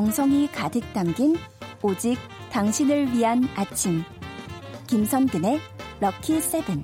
정성이 가득 담긴 오직 당신을 위한 아침. 김선근의 럭키 세븐.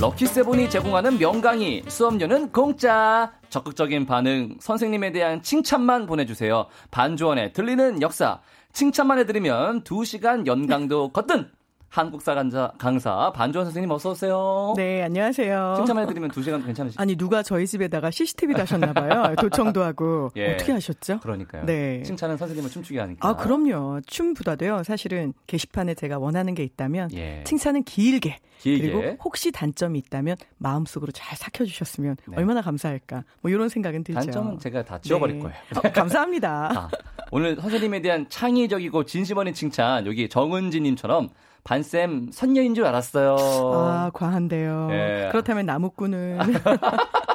럭키 세븐이 제공하는 명강의 수업료는 공짜 적극적인 반응 선생님에 대한 칭찬만 보내주세요 반주원의 들리는 역사 칭찬만 해드리면 2시간 연강도 거뜬 한국사 강사, 강사 반주원 선생님 어서 오세요. 네, 안녕하세요. 칭찬해드리면 2시간 괜찮으시죠? 아니 누가 저희 집에다가 CCTV 다셨나 봐요. 도청도 하고 예. 어떻게 하셨죠? 그러니까요. 네. 칭찬은 선생님을 춤추게 하니까. 아 그럼요. 춤보다도요. 사실은 게시판에 제가 원하는 게 있다면 예. 칭찬은 길게, 길게, 그리고 혹시 단점이 있다면 마음속으로 잘 삭혀주셨으면 네. 얼마나 감사할까. 뭐 이런 생각은 들죠. 단점은 제가 다 지워버릴 네. 거예요. 어, 감사합니다. 아, 오늘 선생님에 대한 창의적이고 진심 어린 칭찬 여기 정은지님처럼 반쌤 선녀인 줄 알았어요. 아, 과한데요. 예. 그렇다면 나무꾼은.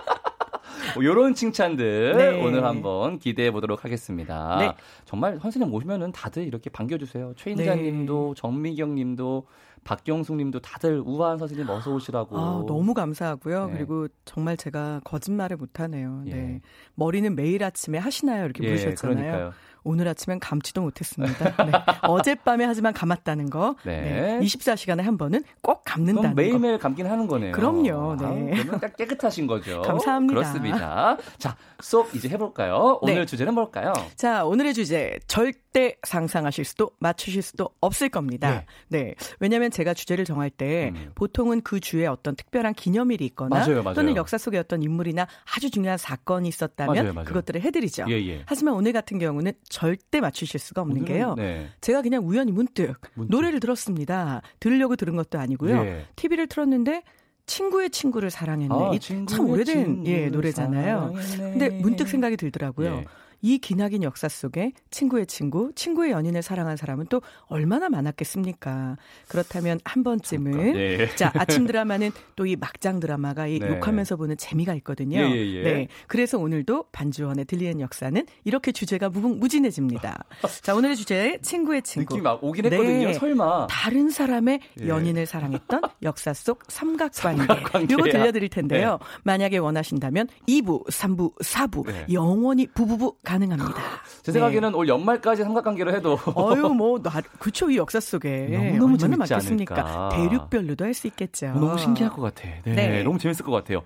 뭐 요런 칭찬들 네. 오늘 한번 기대해 보도록 하겠습니다. 네. 정말 선생님 오시면은 다들 이렇게 반겨주세요. 최인자님도 네. 정미경님도 박경숙님도 다들 우아한 선생님 어서 오시라고. 아, 너무 감사하고요. 네. 그리고 정말 제가 거짓말을 못하네요. 네. 예. 머리는 매일 아침에 하시나요? 이렇게 예, 물으셨잖아요. 그러니까요. 오늘 아침엔 감지도 못했습니다. 네. 어젯밤에 하지만 감았다는 거. 네. 네. 24시간에 한 번은 꼭 감는다는 매일매일 감긴 하는 거네요. 그럼요. 네. 아, 딱 깨끗하신 거죠. 감사합니다. 그렇습니다. 자, 수업 이제 해볼까요? 오늘 네. 주제는 뭘까요? 자, 오늘의 주제 절대 상상하실 수도 맞추실 수도 없을 겁니다. 네. 네. 왜냐하면 제가 주제를 정할 때 음. 보통은 그 주에 어떤 특별한 기념일이 있거나 맞아요, 맞아요. 또는 역사 속의 어떤 인물이나 아주 중요한 사건이 있었다면 맞아요. 그것들을 해드리죠. 예, 예. 하지만 오늘 같은 경우는 절대 맞추실 수가 없는 게요. 네. 제가 그냥 우연히 문득, 문득, 노래를 들었습니다. 들으려고 들은 것도 아니고요. 예. TV를 틀었는데 친구의 친구를 사랑했네. 아, 참 오래된 예, 노래잖아요. 사랑했네. 근데 문득 생각이 들더라고요. 예. 이 기나긴 역사 속에 친구의 친구, 친구의 연인을 사랑한 사람은 또 얼마나 많았겠습니까? 그렇다면 한 번쯤은 네. 자 아침 드라마는 또 이 막장 드라마가 이 네. 욕하면서 보는 재미가 있거든요. 예, 예, 예. 네, 그래서 오늘도 반주원의 들리는 역사는 이렇게 주제가 무궁무진해집니다. 자 오늘의 주제 친구의 친구. 느낌 막 오긴 했거든요. 네. 설마 다른 사람의 예. 연인을 사랑했던 역사 속 삼각관계. 삼각관계. 이거 들려드릴 텐데요. 네. 만약에 원하신다면 2부, 3부, 4부 영원히 부부부 가 능합니다. 제 생각에는 네. 올 연말까지 삼각관계로 해도 어유 뭐 그쵸 이 역사 속에 너무 너무 얼마나 많겠습니까? 대륙별로도 할 수 있겠죠. 너무 신기할 것 같아. 네, 네. 너무 재밌을 것 같아요.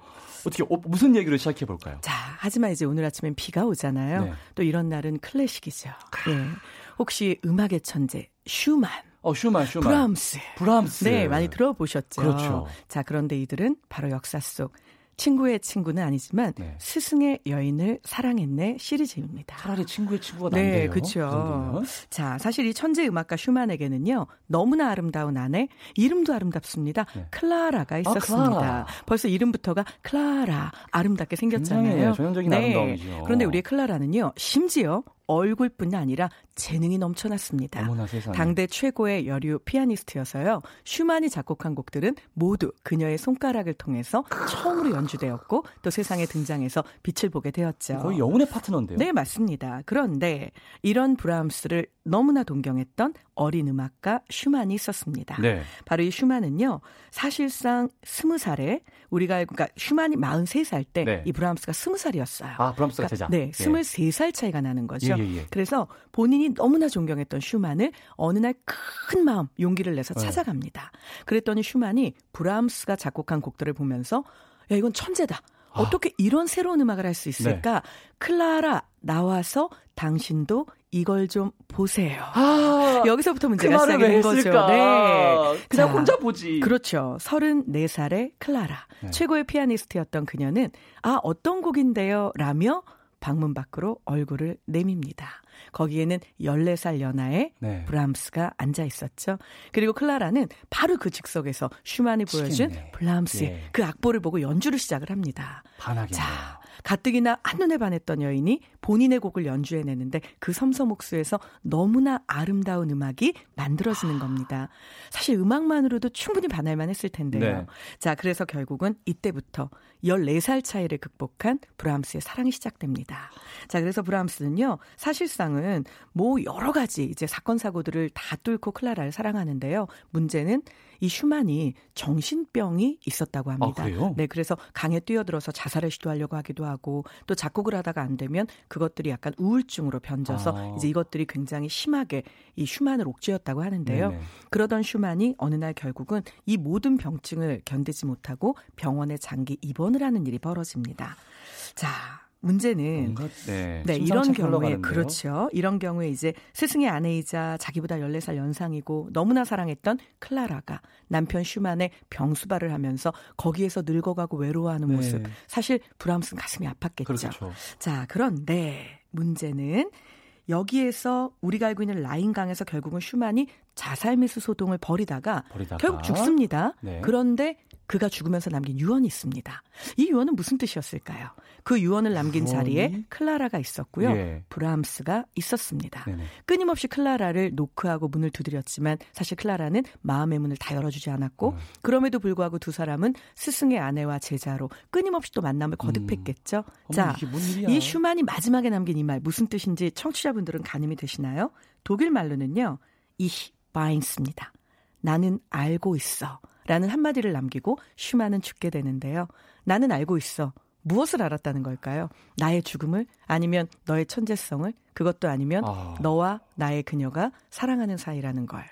어떻게 어, 무슨 얘기를 시작해 볼까요? 자, 하지만 이제 오늘 아침엔 비가 오잖아요. 네. 또 이런 날은 클래식이죠. 예. 혹시 음악의 천재 슈만 어, 슈만, 슈만. 브람스. 브람스. 네, 많이 들어보셨죠. 그렇죠. 자, 그런데 이들은 바로 역사 속 친구의 친구는 아니지만 네. 스승의 여인을 사랑했네 시리즈입니다. 차라리 친구의 친구가 네, 낫네요. 네, 그렇죠. 자, 사실 이 천재 음악가 슈만에게는요 너무나 아름다운 아내, 이름도 아름답습니다. 네. 클라라가 아, 있었습니다. 아, 클라라. 벌써 이름부터가 클라라 아름답게 생겼잖아요. 전형적인 네. 아름다움이죠. 그런데 우리의 클라라는요 심지어 얼굴뿐 아니라 재능이 넘쳐났습니다. 당대 최고의 여류 피아니스트여서요. 슈만이 작곡한 곡들은 모두 그녀의 손가락을 통해서 처음으로 연주되었고 또 세상에 등장해서 빛을 보게 되었죠. 거의 영혼의 파트너인데요. 네, 맞습니다. 그런데 이런 브람스를 너무나 동경했던 어린 음악가 슈만이 있었습니다. 네. 바로 이 슈만은요. 사실상 스무 살에 우리가 그러니까 슈만이 43살 때이 네. 브람스가 스무 살이었어요. 아, 브라움스가 그러니까, 제자. 네, 23살 차이가 나는 거죠. 예, 예, 예. 그래서 본인이 너무나 존경했던 슈만을 어느 날 큰 마음, 용기를 내서 네. 찾아갑니다. 그랬더니 슈만이 브람스가 작곡한 곡들을 보면서 야, 이건 천재다. 아. 어떻게 이런 새로운 음악을 할 수 있을까? 네. 클라라 나와서 당신도 이걸 좀 보세요. 아, 여기서부터 문제가 그 시작이 된 거죠. 네. 그냥 자, 혼자 보지. 그렇죠. 34살의 클라라. 네. 최고의 피아니스트였던 그녀는 아, 어떤 곡인데요? 라며 방문 밖으로 얼굴을 내밉니다. 거기에는 14살 연하의 네. 브람스가 앉아 있었죠. 그리고 클라라는 바로 그 즉석에서 슈만이 보여준 브람스의 예. 그 악보를 보고 연주를 시작을 합니다. 반하게. 자, 가뜩이나 한눈에 반했던 여인이 본인의 곡을 연주해내는데 그 섬섬옥수에서 너무나 아름다운 음악이 만들어지는 겁니다. 사실 음악만으로도 충분히 반할만 했을 텐데요. 네. 자, 그래서 결국은 이때부터 14살 차이를 극복한 브람스의 사랑이 시작됩니다. 자, 그래서 브람스는요, 사실상은 뭐 여러 가지 이제 사건, 사고들을 다 뚫고 클라라를 사랑하는데요. 문제는 이 슈만이 정신병이 있었다고 합니다. 아, 네, 그래서 강에 뛰어들어서 자살을 시도하려고 하기도 하고 또 작곡을 하다가 안 되면 그것들이 약간 우울증으로 변져서 아. 이제 이것들이 굉장히 심하게 이 슈만을 옥죄었다고 하는데요. 네네. 그러던 슈만이 어느 날 결국은 이 모든 병증을 견디지 못하고 병원에 장기 입원을 하는 일이 벌어집니다. 자, 문제는 뭔가, 네, 네 이런 경우에 그렇죠. 이런 경우에 이제 스승의 아내이자 자기보다 14살 연상이고 너무나 사랑했던 클라라가 남편 슈만의 병수발을 하면서 거기에서 늙어가고 외로워하는 네. 모습. 사실 브람스는 가슴이 아팠겠죠. 그렇죠. 자, 그런데 문제는 여기에서 우리가 알고 있는 라인강에서 결국은 슈만이 자살 미수 소동을 벌이다가, 벌이다가. 결국 죽습니다. 네. 그런데 그가 죽으면서 남긴 유언이 있습니다. 이 유언은 무슨 뜻이었을까요? 그 유언을 남긴 유언이? 자리에 클라라가 있었고요. 예. 브람스가 있었습니다. 네네. 끊임없이 클라라를 노크하고 문을 두드렸지만 사실 클라라는 마음의 문을 다 열어주지 않았고 음. 그럼에도 불구하고 두 사람은 스승의 아내와 제자로 끊임없이 또 만남을 거듭했겠죠. 음. 자, 어머, 이 슈만이 마지막에 남긴 이 말 무슨 뜻인지 청취자분들은 가늠이 되시나요? 독일 말로는요. 이히 바인스입니다. 나는 알고 있어. 라는 한마디를 남기고 슈만은 죽게 되는데요. 나는 알고 있어. 무엇을 알았다는 걸까요? 나의 죽음을 아니면 너의 천재성을 그것도 아니면 아. 너와 나의 그녀가 사랑하는 사이라는 걸.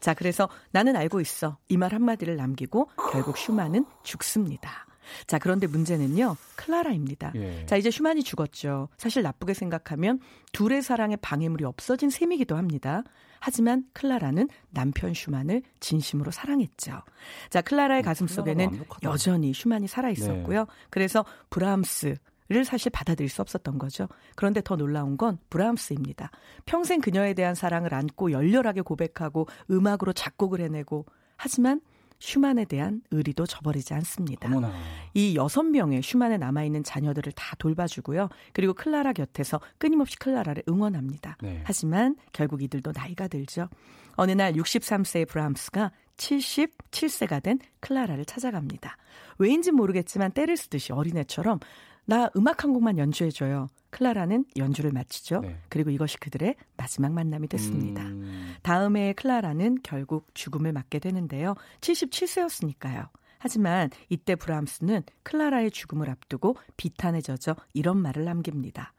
자, 그래서 나는 알고 있어. 이 말 한마디를 남기고 결국 슈만은 죽습니다. 자, 그런데 문제는요, 클라라입니다. 예. 자, 이제 슈만이 죽었죠. 사실 나쁘게 생각하면 둘의 사랑에 방해물이 없어진 셈이기도 합니다. 하지만 클라라는 남편 슈만을 진심으로 사랑했죠. 자, 클라라의 어, 가슴 속에는 여전히 슈만이 살아 있었고요. 네. 그래서 브람스를 사실 받아들일 수 없었던 거죠. 그런데 더 놀라운 건 브람스입니다. 평생 그녀에 대한 사랑을 안고 열렬하게 고백하고 음악으로 작곡을 해내고 하지만 슈만에 대한 의리도 저버리지 않습니다. 어머나. 이 여섯 명의 슈만에 남아 있는 자녀들을 다 돌봐주고요. 그리고 클라라 곁에서 끊임없이 클라라를 응원합니다. 네. 하지만 결국 이들도 나이가 들죠. 어느 날 63세의 브람스가 77세가 된 클라라를 찾아갑니다. 왜인지 모르겠지만 때를 쓰듯이 어린애처럼 나 음악 한 곡만 연주해줘요. 클라라는 연주를 마치죠. 네. 그리고 이것이 그들의 마지막 만남이 됐습니다. 음... 다음에 클라라는 결국 죽음을 맞게 되는데요. 77세였으니까요. 하지만 이때 브람스는 클라라의 죽음을 앞두고 비탄에 젖어 이런 말을 남깁니다.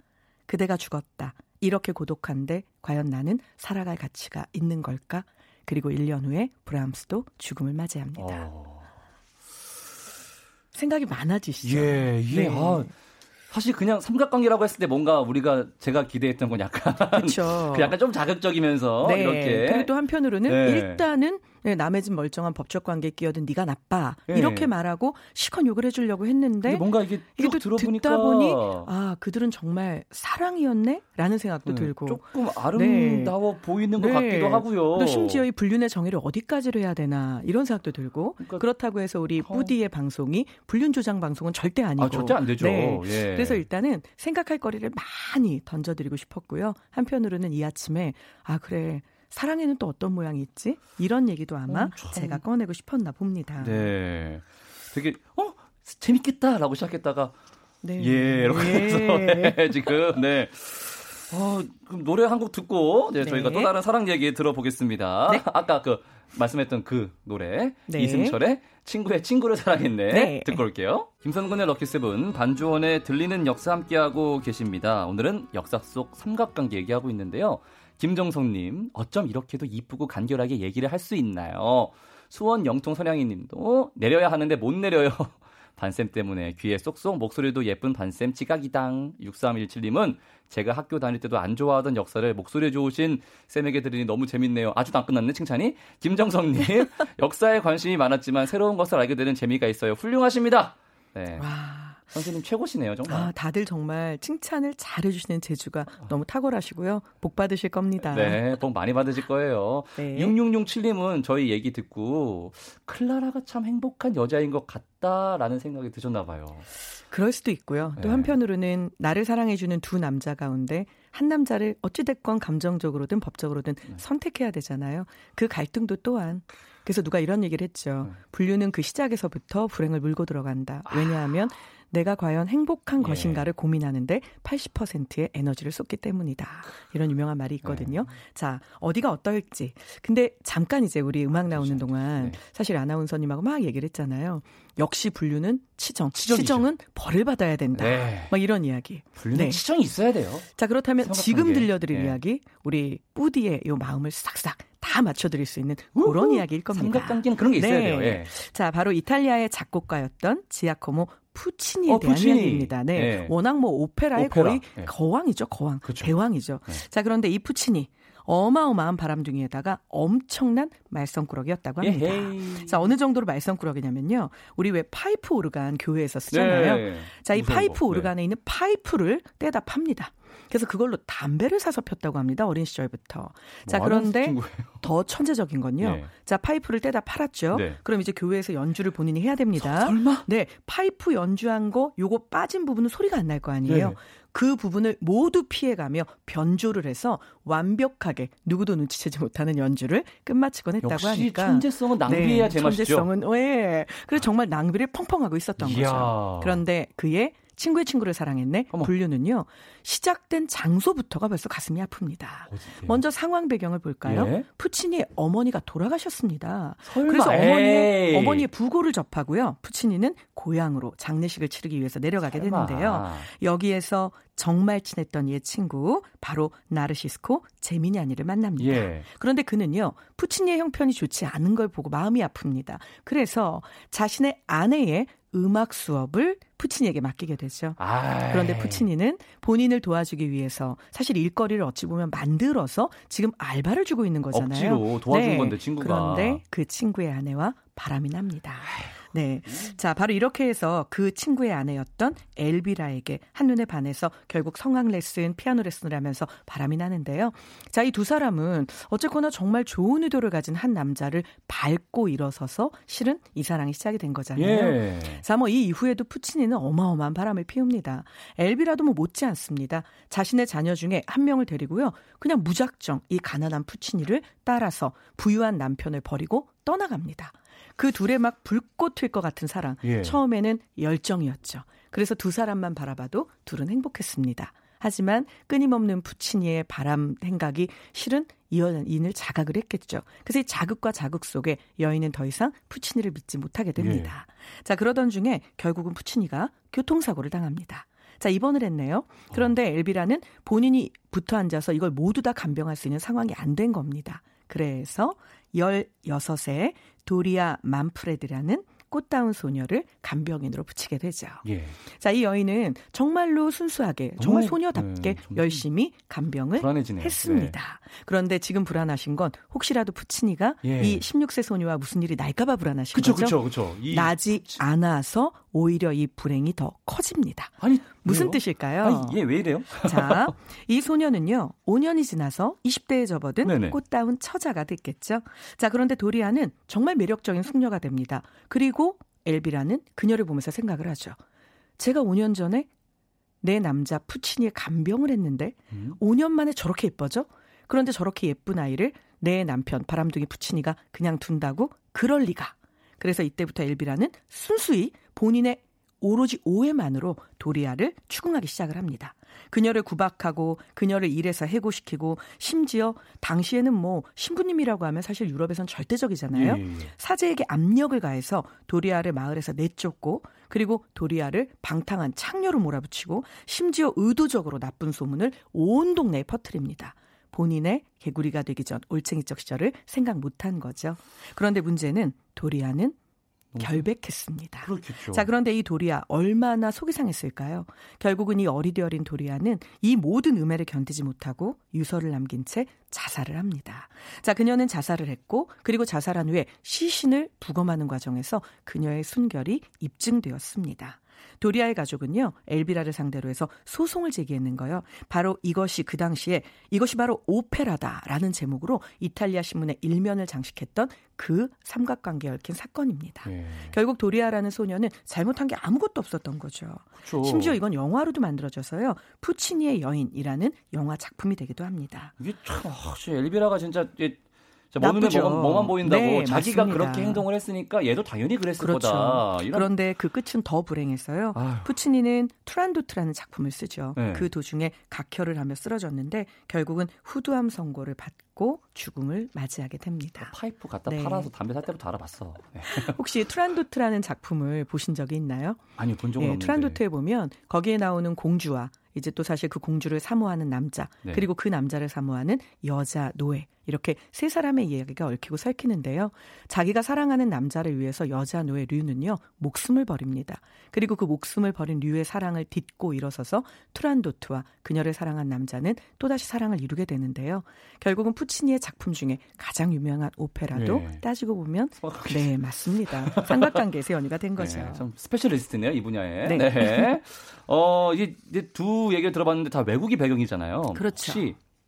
그대가 죽었다. 이렇게 고독한데 과연 나는 살아갈 가치가 있는 걸까? 그리고 1년 후에 브람스도 죽음을 맞이합니다. 어... 생각이 많아지시죠? 예, 예. 네. 아, 사실 그냥 삼각관계라고 했을 때 뭔가 우리가 제가 기대했던 건 약간 그 약간 좀 자극적이면서 네. 이렇게 그리고 또 한편으로는 네. 일단은 네, 남의 집 멀쩡한 법적 관계에 끼어든 네가 나빠 네. 이렇게 말하고 시컨 욕을 해주려고 했는데 뭔가 이게 이게 또 들어보니까 듣다 보니 아 그들은 정말 사랑이었네라는 생각도 네, 들고 조금 아름다워 네. 보이는 것 네. 같기도 하고요. 또 심지어 이 불륜의 정의를 어디까지로 해야 되나 이런 생각도 들고 그러니까, 그렇다고 해서 우리 어. 뿌디의 방송이 불륜 조장 방송은 절대 아니고 아, 절대 안 되죠. 네. 예. 그래서 일단은 생각할 거리를 많이 던져드리고 싶었고요. 한편으로는 이 아침에 아 그래 사랑에는 또 어떤 모양이 있지? 이런 얘기도 아마 어, 제가 꺼내고 싶었나 봅니다. 네. 되게 어 재밌겠다라고 시작했다가 네. 예, 이렇게 예. 해서 네, 지금 네. 어, 그럼 노래 한 곡 듣고 네, 저희가 네. 또 다른 사랑 얘기 들어보겠습니다. 네. 아까 그 말씀했던 그 노래 네. 이승철의 친구의 친구를 사랑했네 네. 듣고 올게요. 김선근의 럭키세븐 반주원의 들리는 역사 함께하고 계십니다. 오늘은 역사 속 삼각관계 얘기하고 있는데요. 김정성님, 어쩜 이렇게도 이쁘고 간결하게 얘기를 할 수 있나요? 수원 영통 선양이님도 내려야 하는데 못 내려요. 반쌤 때문에 귀에 쏙쏙 목소리도 예쁜 반쌤 지각이당. 6317님은 제가 학교 다닐 때도 안 좋아하던 역사를 목소리 좋으신 쌤에게 들으니 너무 재밌네요. 아주도 안 끝났네, 칭찬이. 김정성님, 역사에 관심이 많았지만 새로운 것을 알게 되는 재미가 있어요. 훌륭하십니다. 네. 와. 선생님 최고시네요, 정말. 아, 다들 정말 칭찬을 잘 해주시는 재주가 너무 탁월하시고요. 복 받으실 겁니다. 네, 복 많이 받으실 거예요. 네. 6667님은 저희 얘기 듣고 클라라가 참 행복한 여자인 것 같다라는 생각이 드셨나 봐요. 그럴 수도 있고요. 또 네. 한편으로는 나를 사랑해주는 두 남자 가운데 한 남자를 어찌됐건 감정적으로든 법적으로든 네. 선택해야 되잖아요. 그 갈등도 또한 그래서 누가 이런 얘기를 했죠. 네. 불륜은 그 시작에서부터 불행을 물고 들어간다. 왜냐하면 내가 과연 행복한 예. 것인가를 고민하는데 80%의 에너지를 쏟기 때문이다. 이런 유명한 말이 있거든요. 네. 자, 어디가 어떨지. 근데 잠깐 이제 우리 음악 나오는 그렇죠. 동안 네. 사실 아나운서님하고 막 얘기를 했잖아요. 역시 분류는 치정. 치정이죠. 치정은 벌을 받아야 된다. 네. 막 이런 이야기. 분류는 네. 치정이 있어야 돼요. 자, 그렇다면 지금 들려드릴 네. 이야기 우리 뿌디의 요 마음을 싹싹 다 맞춰드릴 수 있는 그런 우후. 이야기일 겁니다. 삼각관계는 그런 게 있어야 네. 돼요. 예. 자, 바로 이탈리아의 작곡가였던 지아코모 푸치니에 어, 대한 푸치니. 이야기입니다. 네. 네. 워낙 뭐 오페라의 오페라. 거의 네. 거왕이죠, 거왕. 그쵸. 대왕이죠. 네. 자, 그런데 이 푸치니 어마어마한 바람둥이에다가 엄청난 말썽꾸러기였다고 합니다. 예헤이. 자, 어느 정도로 말썽꾸러기냐면요. 우리 왜 파이프 오르간 교회에서 쓰잖아요. 네. 자, 이 파이프 거. 오르간에 네. 있는 파이프를 떼다 팝니다. 그래서 그걸로 담배를 사서 폈다고 합니다. 어린 시절부터. 자, 뭐 그런데 더 천재적인 건요. 네. 자, 파이프를 떼다 팔았죠. 네. 그럼 이제 교회에서 연주를 본인이 해야 됩니다. 서, 설마? 네. 파이프 연주한 거 요거 빠진 부분은 소리가 안 날 거 아니에요. 네. 그 부분을 모두 피해가며 변조를 해서 완벽하게 누구도 눈치채지 못하는 연주를 끝마치곤 했다고 역시 하니까 천재성은 낭비해야 네, 제맛이죠. 천재성은 왜? 그래서 정말 낭비를 펑펑하고 있었던 이야. 거죠. 그런데 그의 친구의 친구를 사랑했네. 어머. 분류는요. 시작된 장소부터가 벌써 가슴이 아픕니다. 어떡해. 먼저 상황 배경을 볼까요? 예? 푸치니의 어머니가 돌아가셨습니다. 설마. 그래서 어머니의, 어머니의 부고를 접하고요. 푸치니는 고향으로 장례식을 치르기 위해서 내려가게 설마. 되는데요. 여기에서 정말 친했던 옛 친구 바로 나르시스코 제미냐니를 만납니다. 예. 그런데 그는요 푸치니의 형편이 좋지 않은 걸 보고 마음이 아픕니다. 그래서 자신의 아내의 음악 수업을 푸치니에게 맡기게 되죠. 아이. 그런데 푸치니는 본인을 도와주기 위해서 사실 일거리를 어찌 보면 만들어서 지금 알바를 주고 있는 거잖아요. 억지로 도와준 네. 건데 친구가. 그런데 그 친구의 아내와 바람이 납니다. 아이. 네. 자, 바로 이렇게 해서 그 친구의 아내였던 엘비라에게 한눈에 반해서 결국 성악 레슨, 피아노 레슨을 하면서 바람이 나는데요. 자, 이 두 사람은 어쨌거나 정말 좋은 의도를 가진 한 남자를 밟고 일어서서 실은 이 사랑이 시작이 된 거잖아요. 예. 자, 뭐 이 이후에도 푸치니는 어마어마한 바람을 피웁니다. 엘비라도 뭐 못지 않습니다. 자신의 자녀 중에 한 명을 데리고요. 그냥 무작정 이 가난한 푸치니를 따라서 부유한 남편을 버리고 떠나갑니다. 그 둘의 막 불꽃 튈 것 같은 사랑. 예. 처음에는 열정이었죠. 그래서 두 사람만 바라봐도 둘은 행복했습니다. 하지만 끊임없는 푸치니의 바람 행각이 실은 여인을 자각을 했겠죠. 그래서 이 자극과 자극 속에 여인은 더 이상 푸치니를 믿지 못하게 됩니다. 예. 자, 그러던 중에 결국은 푸치니가 교통사고를 당합니다. 자, 입원을 했네요. 그런데 엘비라는 본인이 붙어 앉아서 이걸 모두 다 간병할 수 있는 상황이 안 된 겁니다. 그래서 16세 도리아 만프레드라는 꽃다운 소녀를 간병인으로 붙이게 되죠. 예. 자, 이 여인은 정말로 순수하게, 정말 소녀답게 네, 열심히 간병을 불안해지네요. 했습니다. 네. 그런데 지금 불안하신 건 혹시라도 푸치니가 예. 이 16세 소녀와 무슨 일이 날까봐 불안하신 그쵸, 거죠? 그렇죠, 그렇죠. 나지 않아서 오히려 이 불행이 더 커집니다. 아니 무슨 왜요? 뜻일까요? 아니, 얘왜 이래요? 자, 이 소녀는요 5년이 지나서 20대에 접어든 네네. 꽃다운 처자가 됐겠죠. 자, 그런데 도리아는 정말 매력적인 숙녀가 됩니다. 그리고 엘비라는 그녀를 보면서 생각을 하죠. 제가 5년 전에 내 남자 푸치니에 간병을 했는데 음? 5년 만에 저렇게 예뻐져? 그런데 저렇게 예쁜 아이를 내 남편 바람둥이 푸치니가 그냥 둔다고? 그럴 리가. 그래서 이때부터 엘비라는 순수히 본인의 오로지 오해만으로 도리아를 추궁하기 시작을 합니다. 그녀를 구박하고 그녀를 일에서 해고시키고 심지어 당시에는 뭐 신부님이라고 하면 사실 유럽에선 절대적이잖아요. 예, 예, 예. 사제에게 압력을 가해서 도리아를 마을에서 내쫓고 그리고 도리아를 방탕한 창녀로 몰아붙이고 심지어 의도적으로 나쁜 소문을 온 동네에 퍼뜨립니다. 본인의 개구리가 되기 전 올챙이적 시절을 생각 못한 거죠. 그런데 문제는 도리아는 결백했습니다. 그렇겠죠. 자, 그런데 이 도리아 얼마나 속이 상했을까요? 결국은 이 어리디 어린 도리아는 이 모든 음해를 견디지 못하고 유서를 남긴 채 자살을 합니다. 자, 그녀는 자살을 했고 그리고 자살한 후에 시신을 부검하는 과정에서 그녀의 순결이 입증되었습니다. 도리아의 가족은요, 엘비라를 상대로 해서 소송을 제기했는 거요. 바로 이것이 그 당시에 이것이 바로 오페라다라는 제목으로 이탈리아 신문의 일면을 장식했던 그 삼각관계 얽힌 사건입니다. 네. 결국 도리아라는 소녀는 잘못한 게 아무것도 없었던 거죠. 그쵸. 심지어 이건 영화로도 만들어져서요. 푸치니의 여인이라는 영화 작품이 되기도 합니다. 이게 참, 혹시 엘비라가 진짜 뭐 눈에 뭐만 보인다고 네, 자기가 맞습니다. 그렇게 행동을 했으니까 얘도 당연히 그랬을 그렇죠. 거다. 이런... 그런데 그 끝은 더 불행했어요. 아휴. 푸치니는 투란도트라는 작품을 쓰죠. 네. 그 도중에 각혈을 하며 쓰러졌는데 결국은 후두암 선고를 받고 죽음을 맞이하게 됩니다. 파이프 갖다 네. 팔아서 담배 살 때부터 알아봤어. 네. 혹시 투란도트라는 작품을 보신 적이 있나요? 아니요, 본 적은 네, 없는데. 투란도트에 보면 거기에 나오는 공주와 이제 또 사실 그 공주를 사모하는 남자 네. 그리고 그 남자를 사모하는 여자 노예 이렇게 세 사람의 이야기가 얽히고 설키는데요. 자기가 사랑하는 남자를 위해서 여자 노예 류는요 목숨을 버립니다. 그리고 그 목숨을 버린 류의 사랑을 딛고 일어서서 투란도트와 그녀를 사랑한 남자는 또다시 사랑을 이루게 되는데요. 결국은 푸치니의 작품 중에 가장 유명한 오페라도 네. 따지고 보면 네 맞습니다. 삼각관계에서 연유가 된 거죠. 네, 좀 스페셜리스트네요 이 분야에. 네. 네. 어 이제 두 얘기를 들어봤는데 다 외국이 배경이잖아요. 그렇죠.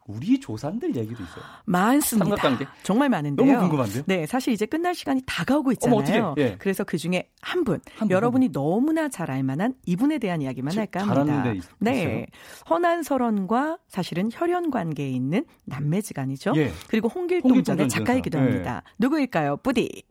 우리 조상들 얘기도 있어요. 많습니다. 삼각관계? 정말 많은데요. 너무 궁금한데요. 네, 사실 이제 끝날 시간이 다가오고 있잖아요. 어머, 예. 그래서 그 중에 한 분, 한 여러분이 한 분. 너무나 잘 알만한 이분에 대한 이야기만 할까 합니다. 네, 허난설원과 사실은 혈연 관계에 있는 남매지간이죠. 예. 그리고 홍길동전의 작가이기도 합니다. 예. 누구일까요, 뿌디?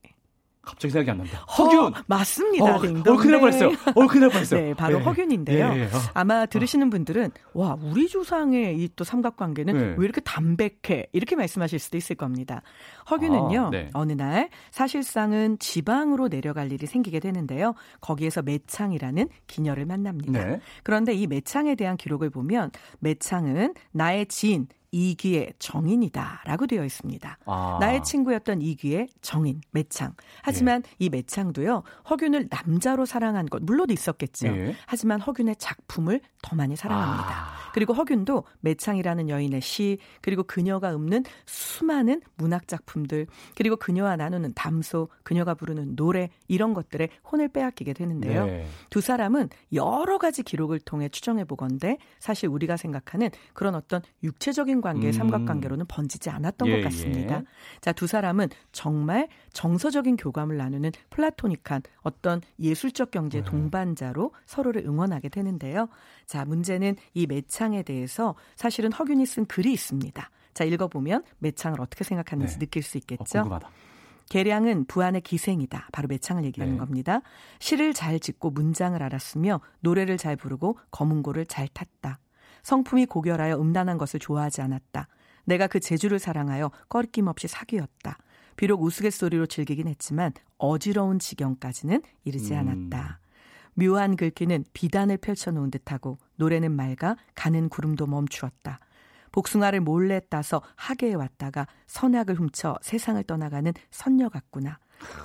갑자기 생각이 안 난다. 허균! 어, 맞습니다. 어, 딩동. 어, 큰일 날 뻔했어요. 어, 큰일 날 뻔했어요. 네, 바로 네. 허균인데요. 네, 네. 아마 들으시는 분들은 와, 우리 조상의 이 또 삼각관계는 네. 왜 이렇게 담백해? 이렇게 말씀하실 수도 있을 겁니다. 허균은요, 아, 네. 어느 날 사실상은 지방으로 내려갈 일이 생기게 되는데요. 거기에서 매창이라는 기녀를 만납니다. 그런데 이 매창에 대한 기록을 보면 매창은 나의 지인, 이기의 정인이다 라고 되어 있습니다. 아. 나의 친구였던 이기의 정인 매창. 하지만 예. 이 매창도요 허균을 남자로 사랑한 것 물론 있었겠죠. 예. 하지만 허균의 작품을 더 많이 사랑합니다. 아. 그리고 허균도 매창이라는 여인의 시 그리고 그녀가 읊는 수많은 문학 작품들 그리고 그녀와 나누는 담소 그녀가 부르는 노래 이런 것들에 혼을 빼앗기게 되는데요. 네. 두 사람은 여러 가지 기록을 통해 추정해 보건데 사실 우리가 생각하는 그런 어떤 육체적인 관계의 음. 삼각관계로는 번지지 않았던 예, 것 같습니다. 예. 자, 두 사람은 정말 정서적인 교감을 나누는 플라토닉한 어떤 예술적 경제의 네. 동반자로 서로를 응원하게 되는데요. 자, 문제는 이 매창 에 대해서 사실은 허균이 쓴 글이 있습니다. 자, 읽어보면 매창을 어떻게 생각하는지 네. 느낄 수 있겠죠. 어, 궁금하다. 계량은 부안의 기생이다. 바로 매창을 얘기하는 네. 겁니다. 시를 잘 짓고 문장을 알았으며 노래를 잘 부르고 검은고를 잘 탔다. 성품이 고결하여 음란한 것을 좋아하지 않았다. 내가 그 재주를 사랑하여 꺼리낌 없이 사귀었다. 비록 우스갯소리로 즐기긴 했지만 어지러운 지경까지는 이르지 음. 않았다. 묘한 글귀는 비단을 펼쳐놓은 듯하고 노래는 맑아 가는 구름도 멈추었다. 복숭아를 몰래 따서 하계에 왔다가 선악을 훔쳐 세상을 떠나가는 선녀 같구나.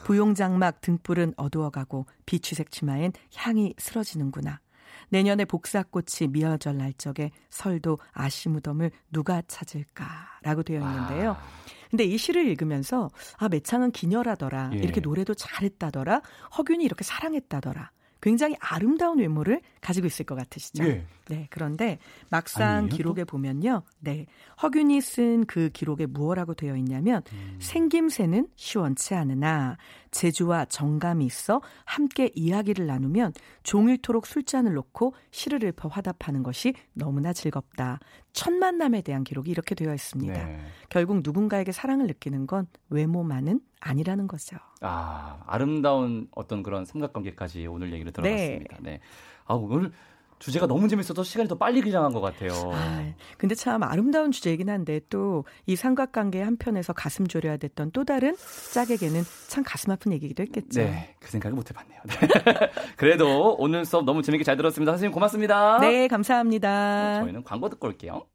부용장막 등불은 어두워가고 비추색 치마엔 향이 스러지는구나. 내년에 복사꽃이 미어절 날 적에 설도 아시 무덤을 누가 찾을까라고 되어 있는데요. 아. 근데 이 시를 읽으면서 아 매창은 기녀라더라 예. 이렇게 노래도 잘했다더라 허균이 이렇게 사랑했다더라 굉장히 아름다운 외모를 가지고 있을 것 같으시죠? 네. 네. 그런데 막상 아니에요? 기록에 보면요. 네. 허균이 쓴 그 기록에 무엇라고 되어 있냐면 음. 생김새는 시원치 않으나 재주와 정감이 있어 함께 이야기를 나누면 종일토록 술잔을 놓고 시를 읊어 화답하는 것이 너무나 즐겁다. 첫 만남에 대한 기록이 이렇게 되어 있습니다. 네. 결국 누군가에게 사랑을 느끼는 건 외모만은 아니라는 거죠. 아, 아름다운 어떤 그런 삼각관계까지 오늘 얘기를 들어봤습니다. 네. 네. 아, 오늘 주제가 너무 재밌어서 시간이 더 빨리 기장한 것 같아요. 아, 근데 참 아름다운 주제이긴 한데 또 이 삼각관계 한편에서 가슴 졸여야 됐던 또 다른 짝에게는 참 가슴 아픈 얘기기도 했겠죠. 네, 그 생각을 못 해봤네요. 네. 그래도 오늘 수업 너무 재밌게 잘 들었습니다. 선생님 고맙습니다. 네, 감사합니다. 저희는 광고 듣고 올게요.